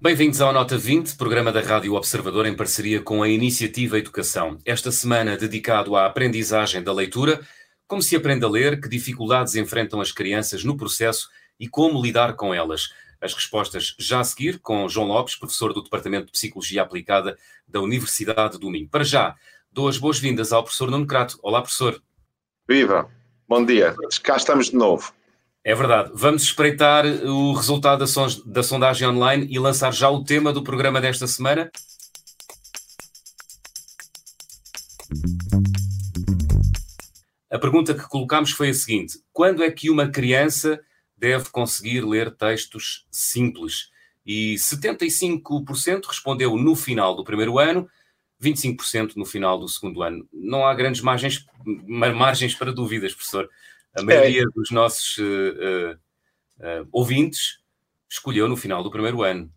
Bem-vindos ao Nota 20, programa da Rádio Observador em parceria com a Iniciativa Educação. Esta semana dedicado à aprendizagem da leitura, como se aprende a ler, que dificuldades enfrentam as crianças no processo e como lidar com elas. As respostas já a seguir com João Lopes, professor do Departamento de Psicologia Aplicada da Universidade do Minho. Para já, dou as boas-vindas ao professor Nuno Crato. Olá, professor. Viva, bom dia. Cá estamos de novo. É verdade. Vamos espreitar o resultado da, son da sondagem online e lançar já o tema do programa desta semana. A pergunta que colocámos foi a seguinte: quando é que uma criança deve conseguir ler textos simples? E 75% respondeu no final do primeiro ano, 25% no final do segundo ano. Não há grandes margens, margens para dúvidas, professor. A maioria é. dos nossos uh, uh, uh, ouvintes escolheu no final do primeiro ano.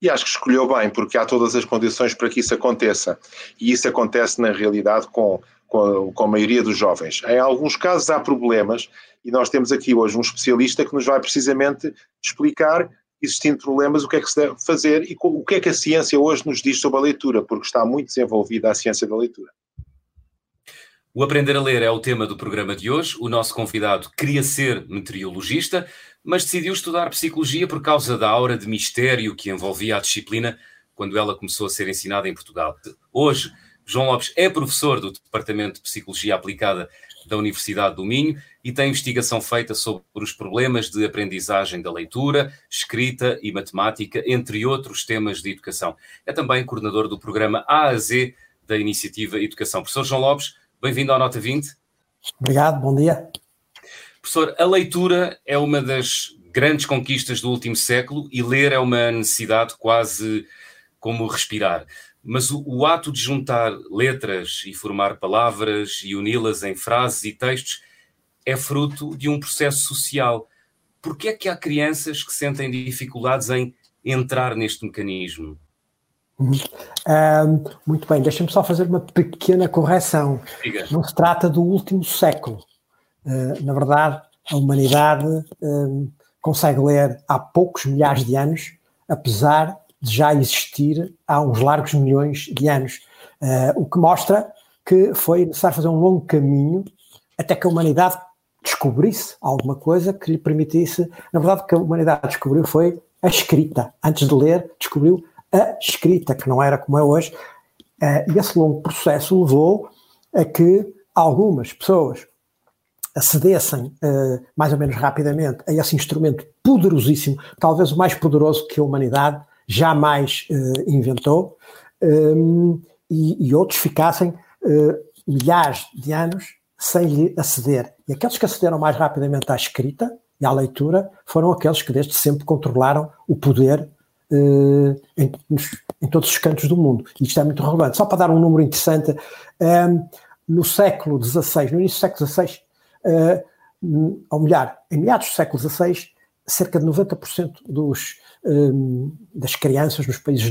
E acho que escolheu bem, porque há todas as condições para que isso aconteça. E isso acontece, na realidade, com, com, com a maioria dos jovens. Em alguns casos há problemas, e nós temos aqui hoje um especialista que nos vai precisamente explicar, existindo problemas, o que é que se deve fazer e o que é que a ciência hoje nos diz sobre a leitura, porque está muito desenvolvida a ciência da leitura. O Aprender a Ler é o tema do programa de hoje. O nosso convidado queria ser meteorologista, mas decidiu estudar psicologia por causa da aura de mistério que envolvia a disciplina quando ela começou a ser ensinada em Portugal. Hoje, João Lopes é professor do Departamento de Psicologia Aplicada da Universidade do Minho e tem investigação feita sobre os problemas de aprendizagem da leitura, escrita e matemática, entre outros temas de educação. É também coordenador do programa A a Z da Iniciativa Educação. Professor João Lopes, Bem-vindo ao Nota 20. Obrigado, bom dia. Professor, a leitura é uma das grandes conquistas do último século e ler é uma necessidade quase como respirar. Mas o, o ato de juntar letras e formar palavras e uni-las em frases e textos é fruto de um processo social. Por que é que há crianças que sentem dificuldades em entrar neste mecanismo? Um, muito bem, deixa-me só fazer uma pequena correção. Diga. Não se trata do último século. Uh, na verdade, a humanidade um, consegue ler há poucos milhares de anos, apesar já existir há uns largos milhões de anos. Uh, o que mostra que foi necessário fazer um longo caminho até que a humanidade descobrisse alguma coisa que lhe permitisse. Na verdade, o que a humanidade descobriu foi a escrita. Antes de ler, descobriu a escrita, que não era como é hoje, uh, e esse longo processo levou a que algumas pessoas acedessem uh, mais ou menos rapidamente a esse instrumento poderosíssimo, talvez o mais poderoso que a humanidade jamais uh, inventou, um, e, e, outros ficassem uh, milhares de anos sem lhe aceder. E aqueles que acederam mais rapidamente à escrita e à leitura foram aqueles que desde sempre controlaram o poder uh, em, em, todos os cantos do mundo. E isto é muito relevante. Só para dar um número interessante, um, no século XVI, no início do século XVI, uh, ou melhor, em meados do século XVI, cerca de 90% dos, um, das crianças nos países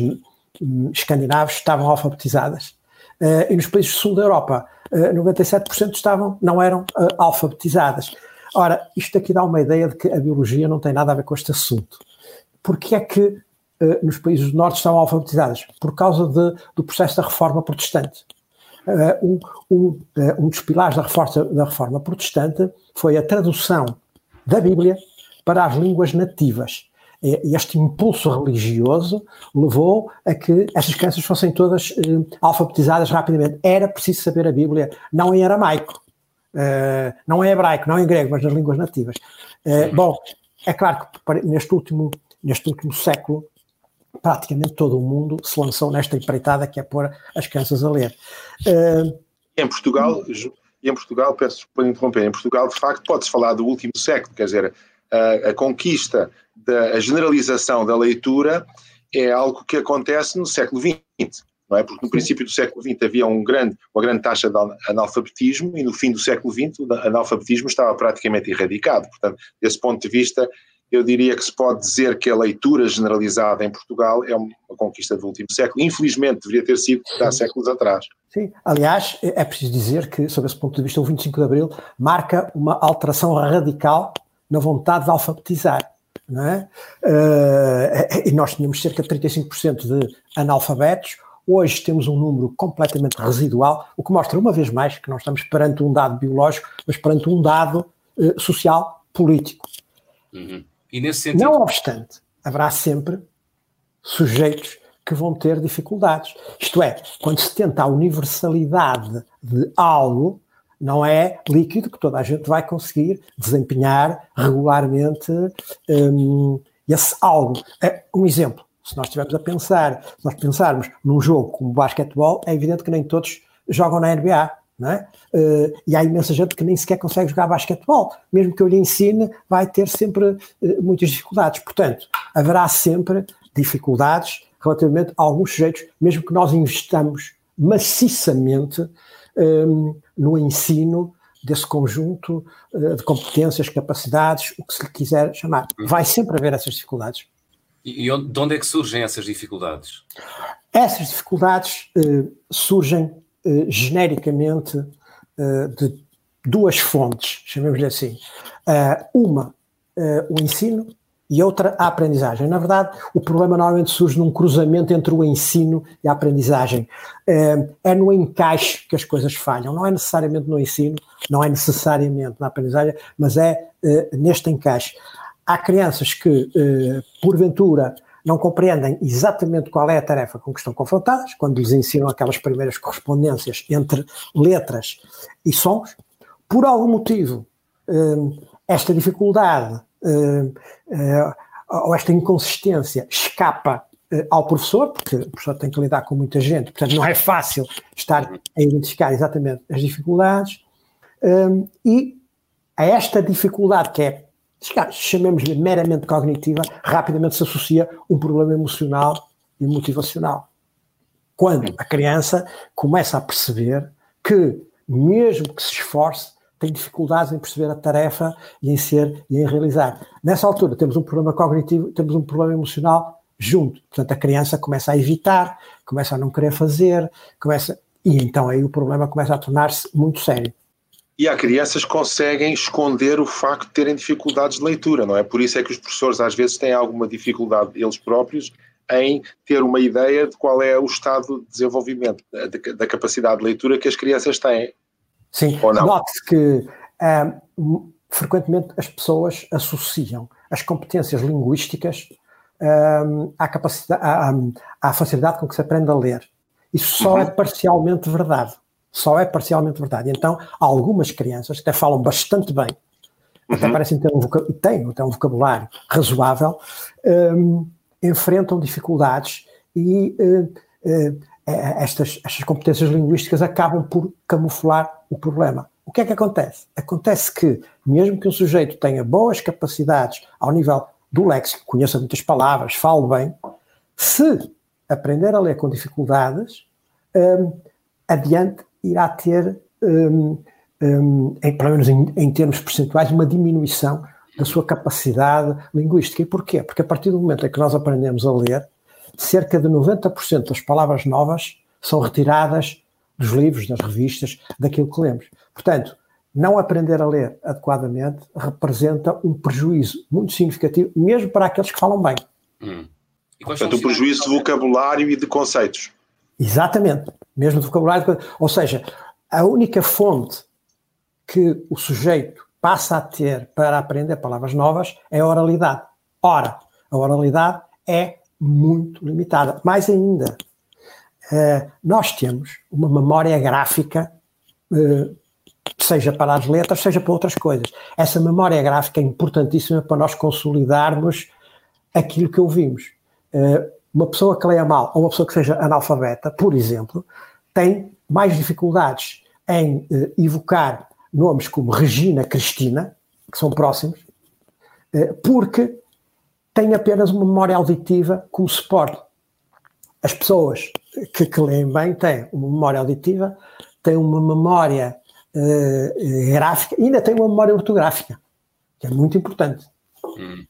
um, escandinavos estavam alfabetizadas. Uh, e nos países do sul da Europa, uh, 97% estavam, não eram uh, alfabetizadas. Ora, isto aqui dá uma ideia de que a biologia não tem nada a ver com este assunto. Porque é que eh, nos países do norte estavam alfabetizadas, por causa de, do processo da reforma protestante. Um, um, um, dos pilares da reforma, da reforma protestante foi a tradução da Bíblia para as línguas nativas. Este impulso religioso levou a que essas crianças fossem todas uh, alfabetizadas rapidamente. Era preciso saber a Bíblia, não em aramaico, não em hebraico, não em grego, mas nas línguas nativas. bom, é claro que neste último, neste último século praticamente todo o mundo se lançou nesta empreitada que é pôr as crianças a ler. Uh, em Portugal, em Portugal, peço por interromper, em Portugal de facto pode-se falar do último século, quer dizer, a, a conquista, da, a generalização da leitura é algo que acontece no século XX, não é? Porque no princípio do século XX havia um grande, uma grande taxa de analfabetismo e no fim do século XX o analfabetismo estava praticamente erradicado. Portanto, desse ponto de vista, eu diria que se pode dizer que a leitura generalizada em Portugal é uma conquista do último século. Infelizmente, deveria ter sido há séculos atrás. Sim, aliás, é preciso dizer que, sob esse ponto de vista, o 25 de Abril marca uma alteração radical na vontade de alfabetizar. Não é? Uh, e nós tínhamos cerca de 35% de analfabetos, hoje temos um número completamente residual, o que mostra, uma vez mais, que não estamos perante um dado biológico, mas perante um dado uh, social, político. Uhum. E nesse sentido... Não obstante, haverá sempre sujeitos que vão ter dificuldades. Isto é, quando se tenta a universalidade de algo, não é líquido que toda a gente vai conseguir desempenhar regularmente um, esse algo. É, um exemplo, se nós estivermos a pensar, se nós pensarmos num jogo como basquetebol, é evidente que nem todos jogam na NBA. É? Uh, e há imensa gente que nem sequer consegue jogar basquetebol. Mesmo que eu lhe ensine, vai ter sempre uh, muitas dificuldades. Portanto, haverá sempre dificuldades relativamente a alguns sujeitos, mesmo que nós investamos maciçamente no ensino desse conjunto uh, de competências, capacidades, o que se lhe quiser chamar. Uhum. Vai sempre haver essas dificuldades. E de onde é que surgem essas dificuldades? Essas dificuldades surgem eh, genericamente uh, de duas fontes, chamemos-lhe assim. Uh, uma, o ensino, e outra, a aprendizagem. Na verdade, o problema normalmente surge num cruzamento entre o ensino e a aprendizagem. É no encaixe que as coisas falham, não é necessariamente no ensino, não é necessariamente na aprendizagem, mas é neste encaixe. Há crianças que, porventura, não compreendem exatamente qual é a tarefa com que estão confrontadas, quando lhes ensinam aquelas primeiras correspondências entre letras e sons. Por algum motivo, esta dificuldade eh, ou esta inconsistência escapa eh, ao professor, porque o professor tem que lidar com muita gente, portanto não é fácil estar a identificar exatamente as dificuldades, hum, e a esta dificuldade que é chamemos-lhe meramente cognitiva, rapidamente se associa um problema emocional e motivacional. Quando a criança começa a perceber que, mesmo que se esforce, tem dificuldades em perceber a tarefa e em ser e em realizar. Nessa altura temos um problema cognitivo, temos um problema emocional junto. Portanto, a criança começa a evitar, começa a não querer fazer, começa e então aí o problema começa a tornar-se muito sério. E há crianças que conseguem esconder o facto de terem dificuldades de leitura, não é? Por isso é que os professores às vezes têm alguma dificuldade eles próprios em ter uma ideia de qual é o estado de desenvolvimento da, da capacidade de leitura que as crianças têm. Sim, note-se que um, frequentemente as pessoas associam as competências linguísticas um, à, capacidade, à, à, facilidade com que se aprende a ler. Isso só uhum. é parcialmente verdade só é parcialmente verdade. Então, algumas crianças que até falam bastante bem, uhum. até parecem ter um, têm até um vocabulário razoável, um, enfrentam dificuldades e estas, estas competências linguísticas acabam por camuflar o problema. O que é que acontece? Acontece que, mesmo que um sujeito tenha boas capacidades ao nível do léxico, conheça muitas palavras, fale bem, se aprender a ler com dificuldades, um, adiante irá ter, um, um, em, pelo menos em, em, termos percentuais, uma diminuição da sua capacidade linguística. E porquê? Porque a partir do momento em que nós aprendemos a ler, cerca de 90% das palavras novas são retiradas dos livros, das revistas, daquilo que lemos. Portanto, não aprender a ler adequadamente representa um prejuízo muito significativo, mesmo para aqueles que falam bem. Hum. Portanto, um prejuízo de vocabulário e de conceitos. Exatamente, mesmo de vocabulário. Ou seja, a única fonte que o sujeito passa a ter para aprender palavras novas é a oralidade. Ora, a oralidade é muito limitada. Mais ainda, uh, nós temos uma memória gráfica, uh, seja para as letras, seja para outras coisas. Essa memória gráfica é importantíssima para nós consolidarmos aquilo que ouvimos. Uh, uma pessoa que leia mal ou uma pessoa que seja analfabeta, por exemplo, tem mais dificuldades em eh, evocar nomes como Regina, Cristina, que são próximos, eh, porque tem apenas uma memória auditiva como suporte. As pessoas que, que leem bem têm uma memória auditiva, têm uma memória eh, gráfica e ainda têm uma memória ortográfica, que é muito importante. Hum.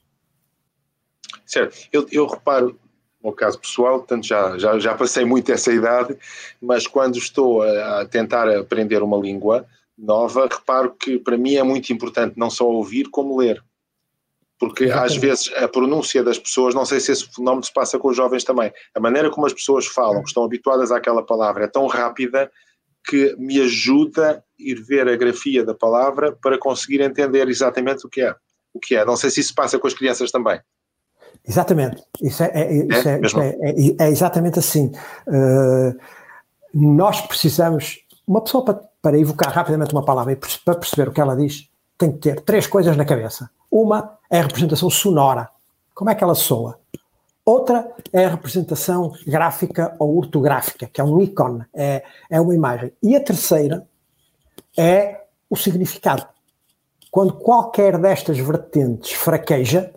Certo, eu, eu reparo, no caso pessoal, portanto já, já, já passei muito essa idade, mas quando estou a, a tentar aprender uma língua nova, reparo que para mim é muito importante não só ouvir como ler porque Exatamente. às vezes a pronúncia das pessoas, não sei se esse fenómeno se passa com os jovens também, a maneira como as pessoas falam, que estão habituadas àquela palavra, é tão rápida que me ajuda a ir ver a grafia da palavra para conseguir entender exatamente o que é. O que é. Não sei se isso passa com as crianças também. Exatamente, isso é, é, isso é, isso é, é, é exatamente assim. Uh, nós precisamos, uma pessoa para, para evocar rapidamente uma palavra e para perceber o que ela diz, tem que ter três coisas na cabeça. Uma é a representação sonora, como é que ela soa. Outra é a representação gráfica ou ortográfica, que é um ícone, é, é uma imagem. E a terceira é o significado. Quando qualquer destas vertentes fraqueja,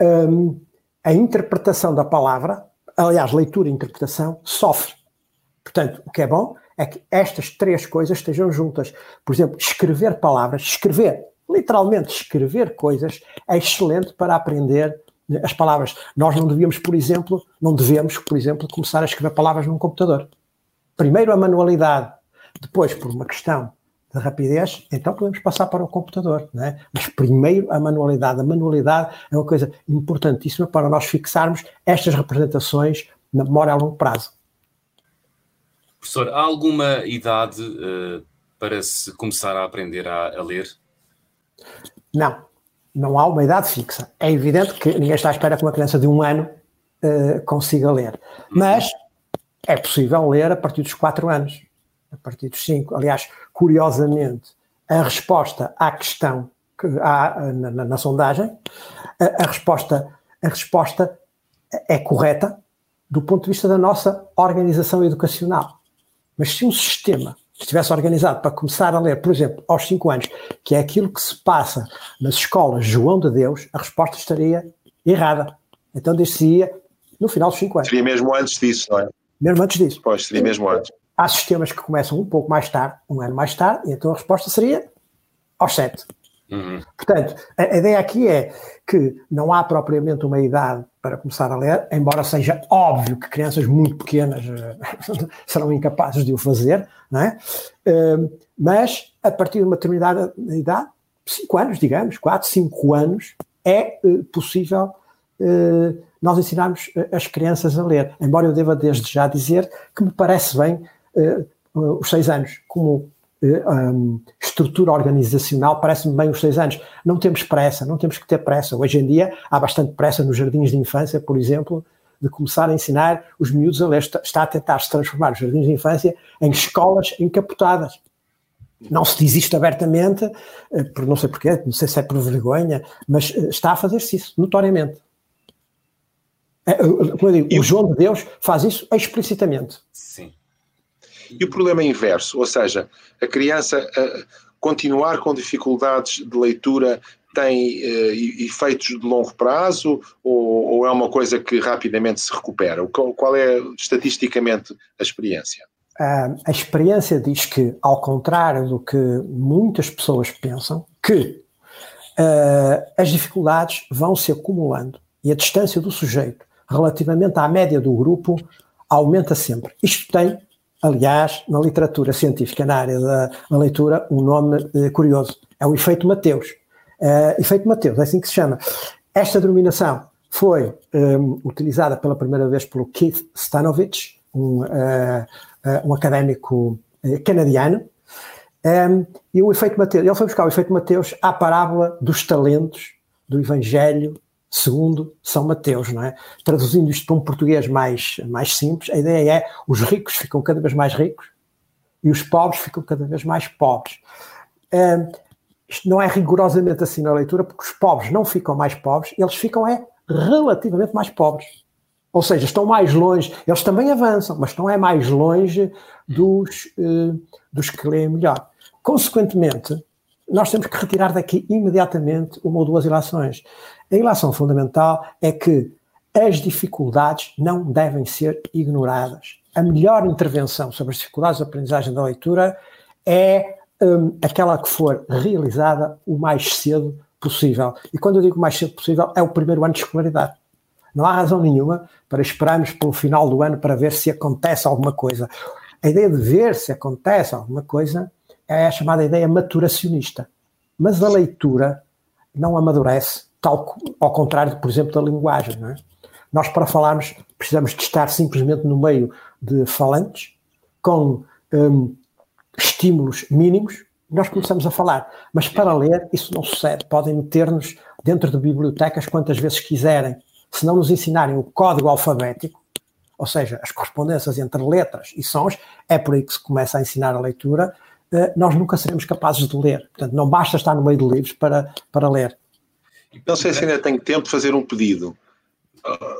hum, a interpretação da palavra, aliás, leitura e interpretação, sofre. Portanto, o que é bom é que estas três coisas estejam juntas. Por exemplo, escrever palavras, escrever literalmente escrever coisas é excelente para aprender as palavras. Nós não devíamos, por exemplo, não devemos, por exemplo, começar a escrever palavras num computador. Primeiro a manualidade, depois por uma questão de rapidez, então podemos passar para o computador, não é? Mas primeiro a manualidade. A manualidade é uma coisa importantíssima para nós fixarmos estas representações na memória a longo prazo. Professor, há alguma idade uh, para se começar a aprender a, a ler? Não, não há uma idade fixa. É evidente que ninguém está à espera que uma criança de um ano uh, consiga ler. Mas é possível ler a partir dos 4 anos, a partir dos 5. Aliás, curiosamente, a resposta à questão que há na, na, na sondagem, a, a, resposta, a resposta é correta do ponto de vista da nossa organização educacional. Mas se um sistema estivesse organizado para começar a ler, por exemplo, aos 5 anos, que é aquilo que se passa nas escolas João de Deus, a resposta estaria errada. Então dir no final dos 5 anos. Seria mesmo antes disso, não é? Mesmo antes disso. Pois, seria mesmo antes. Há sistemas que começam um pouco mais tarde, um ano mais tarde, e então a resposta seria aos 7. Uhum. Portanto, a, a, ideia aqui é que não há propriamente uma idade para começar a ler, embora seja óbvio que crianças muito pequenas uh, serão incapazes de o fazer, não é? Uh, mas a partir de uma determinada idade, 5 anos, digamos, 4, 5 anos, é uh, possível nós ensinarmos as crianças a ler. Embora eu deva desde já dizer que me parece bem os 6 anos como um, estrutura organizacional, parece-me bem os seis anos. Não temos pressa, não temos que ter pressa. Hoje em dia há bastante pressa nos jardins de infância, por exemplo, de começar a ensinar os miúdos a ler. Está a tentar se transformar os jardins de infância em escolas encapotadas. Não se diz isto abertamente, eh, por não sei porquê, não sei se é por vergonha, mas eh, está a fazer-se isso, notoriamente. Eh, como eu digo, o João de Deus faz isso explicitamente. Sim. E o problema é inverso, ou seja, a criança continuar com dificuldades de leitura tem uh, efeitos de longo prazo ou, ou, é uma coisa que rapidamente se recupera? Qual, qual é estatisticamente a experiência? Uh, a experiência diz que, ao contrário do que muitas pessoas pensam, que uh, as dificuldades vão se acumulando e a distância do sujeito relativamente à média do grupo aumenta sempre. Isto tem aliás, na literatura científica, na área da, da leitura, um nome eh, curioso. É o efeito Mateus. Uh, efeito Mateus, é assim que se chama. Esta denominação foi um, ehm, utilizada pela primeira vez pelo Keith Stanovich, um, uh, um académico canadiano, um, ehm, e o efeito Mateus, ele foi buscar o efeito Mateus à parábola dos talentos do Evangelho segundo São Mateus, não é? Traduzindo isto para um português mais, mais simples, a ideia é os ricos ficam cada vez mais ricos e os pobres ficam cada vez mais pobres. Isto não é rigorosamente assim na leitura, porque os pobres não ficam mais pobres, eles ficam é relativamente mais pobres. Ou seja, estão mais longe, eles também avançam, mas estão é mais longe dos, uh, dos que leem melhor. Consequentemente, nós temos que retirar daqui imediatamente uma ou duas ilações. A ilação fundamental é que as dificuldades não devem ser ignoradas. A melhor intervenção sobre as dificuldades de aprendizagem da leitura é um, aquela que for realizada o mais cedo possível. E quando eu digo mais cedo possível, é o primeiro ano de escolaridade. Não há razão nenhuma para esperarmos pelo final do ano para ver se acontece alguma coisa. A ideia de ver se acontece alguma coisa é a chamada ideia maturacionista. Mas a leitura não amadurece, tal ao contrário, por exemplo, da linguagem. É? Nós, para falarmos, precisamos de estar simplesmente no meio de falantes, com um, estímulos mínimos, nós começamos a falar. Mas para ler, isso não sucede. Podem meter-nos dentro de bibliotecas quantas vezes quiserem. Se não nos ensinarem o código alfabético, ou seja, as correspondências entre letras e sons, é por aí que se começa a ensinar a leitura, nós nunca seremos capazes de ler. Portanto, não basta estar no meio de livros para, para ler. Não sei se ainda tenho tempo de fazer um pedido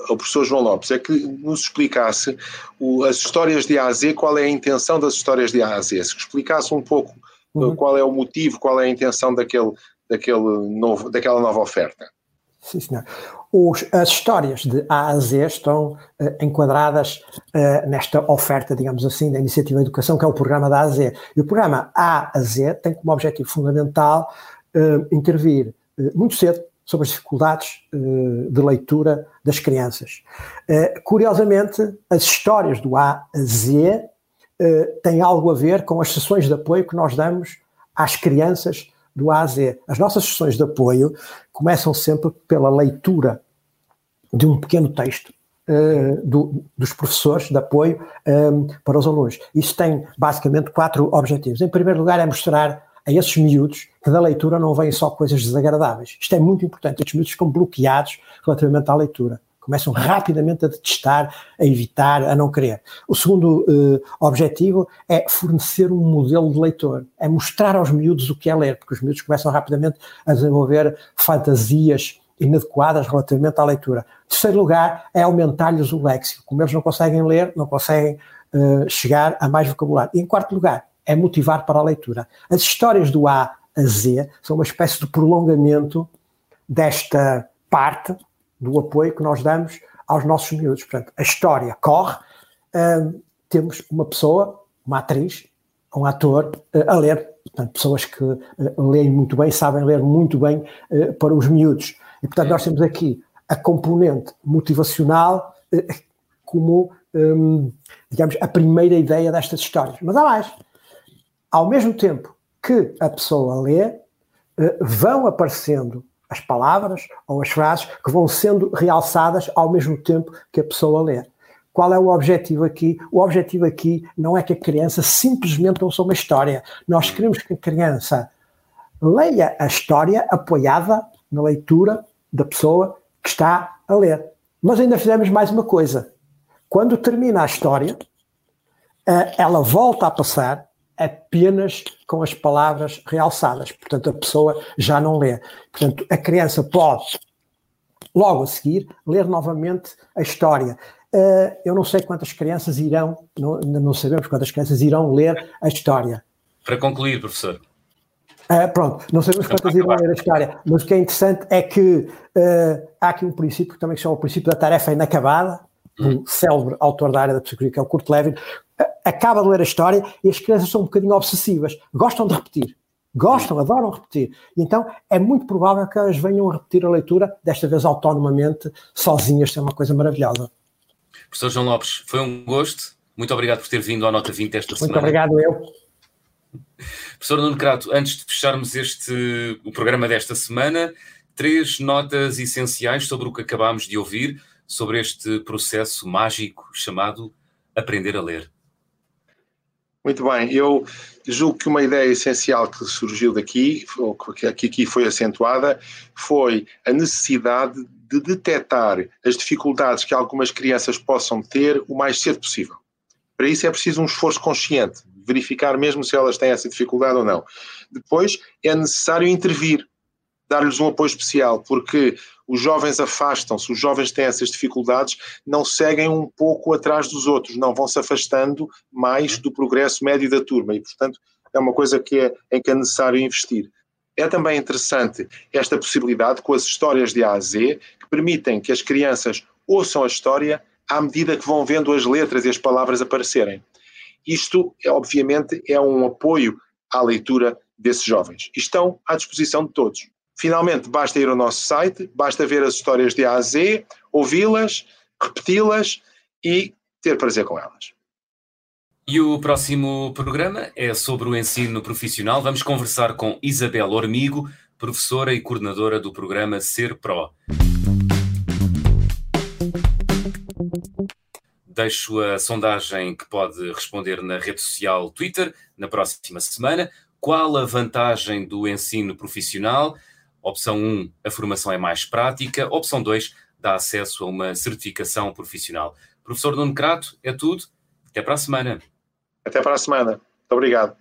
ao professor João Lopes, é que nos explicasse o, as histórias de A a Z, qual é a intenção das histórias de A a Z, se explicasse um pouco uhum. qual é o motivo, qual é a intenção daquele, daquele novo, daquela nova oferta. Sim, senhor. Os, as histórias de A a Z estão uh, enquadradas uh, nesta oferta, digamos assim, da Iniciativa de Educação, que é o programa da A a Z. E o programa A a Z tem como objetivo fundamental uh, intervir muito cedo sobre as dificuldades de leitura das crianças. curiosamente, as histórias do A a Z têm algo a ver com as sessões de apoio que nós damos às crianças do A a Z. As nossas sessões de apoio começam sempre pela leitura de um pequeno texto uh, do, dos professores de apoio um, eh, para os alunos. Isso tem basicamente quatro objetivos. Em primeiro lugar, é mostrar a esses miúdos que da leitura não vêm só coisas desagradáveis. Isto é muito importante. Estes miúdos ficam bloqueados relativamente à leitura começam rapidamente a detestar, a evitar, a não querer. O segundo uh, objetivo é fornecer um modelo de leitor, é mostrar aos miúdos o que é ler, porque os miúdos começam rapidamente a desenvolver fantasias inadequadas relativamente à leitura. Terceiro lugar é aumentar-lhes o léxico. Como eles não conseguem ler, não conseguem uh, chegar a mais vocabulário. E em quarto lugar, é motivar para a leitura. As histórias do A a Z são uma espécie de prolongamento desta parte do apoio que nós damos aos nossos miúdos. Portanto, a história corre, uh, temos uma pessoa, uma atriz, um ator uh, a ler, portanto, pessoas que uh, leem muito bem, sabem ler muito bem uh, para os miúdos. E, portanto, nós temos aqui a componente motivacional como, um, digamos, a primeira ideia destas histórias. Mas há mais. Ao mesmo tempo que a pessoa lê, vão aparecendo as palavras ou as frases que vão sendo realçadas ao mesmo tempo que a pessoa lê. Qual é o objetivo aqui? O objetivo aqui não é que a criança simplesmente ouça uma história. Nós queremos que a criança leia a história apoiada na leitura da pessoa que está a ler. Mas ainda fizemos mais uma coisa. Quando termina a história, eh, ela volta a passar apenas com as palavras realçadas. Portanto, a pessoa já não lê. Portanto, a criança pode, logo a seguir, ler novamente a história. Uh, eu não sei quantas crianças irão, não, não sabemos quantas crianças irão ler a história. Para concluir, professor. Uh, pronto, não sabemos quantas irão ler a história, mas o que é interessante é que uh, há aqui um princípio que também se chama o princípio da tarefa inacabada, um hum. célebre autor da área da psicologia, que é o Kurt Lewin, acaba de ler a história e as crianças são um bocadinho obsessivas, gostam de repetir. Gostam, adoram repetir. Então é muito provável que elas venham a repetir a leitura, desta vez autonomamente, sozinhas, é uma coisa maravilhosa. Professor João Lopes, foi um gosto. Muito obrigado por ter vindo à Nota 20 esta muito semana. Muito obrigado, eu. Professor Nuno Crato, antes de fecharmos este, o programa desta semana, três notas essenciais sobre o que acabámos de ouvir, sobre este processo mágico chamado aprender a ler. Muito bem, eu julgo que uma ideia essencial que surgiu daqui, ou que aqui foi acentuada, foi a necessidade de detectar as dificuldades que algumas crianças possam ter o mais cedo possível. Para isso é preciso um esforço consciente, verificar mesmo se elas têm essa dificuldade ou não. Depois é necessário intervir, dar-lhes um apoio especial, porque os jovens afastam-se, os jovens têm essas dificuldades, não seguem um pouco atrás dos outros, não vão se afastando mais do progresso médio da turma e, portanto, é uma coisa que é, em que é necessário investir. É também interessante esta possibilidade com as histórias de A a Z, que permitem que as crianças ouçam a história à medida que vão vendo as letras e as palavras aparecerem. Isto, obviamente, é um apoio à leitura desses jovens. Estão à disposição de todos. Finalmente, basta ir ao nosso site, basta ver as histórias de A a Z, ouvi-las, repeti-las e ter prazer com elas. E o próximo programa é sobre o ensino profissional. Vamos conversar com Isabel Ormigo, professora e coordenadora do programa Ser Pro. Deixo a sondagem que pode responder na rede social Twitter na próxima semana. Qual a vantagem do ensino profissional? Opção 1, a formação é mais prática. Opção 2, dá acesso a uma certificação profissional. Professor Nuno Crato, é tudo. Até para a semana. Até para a semana. Muito obrigado.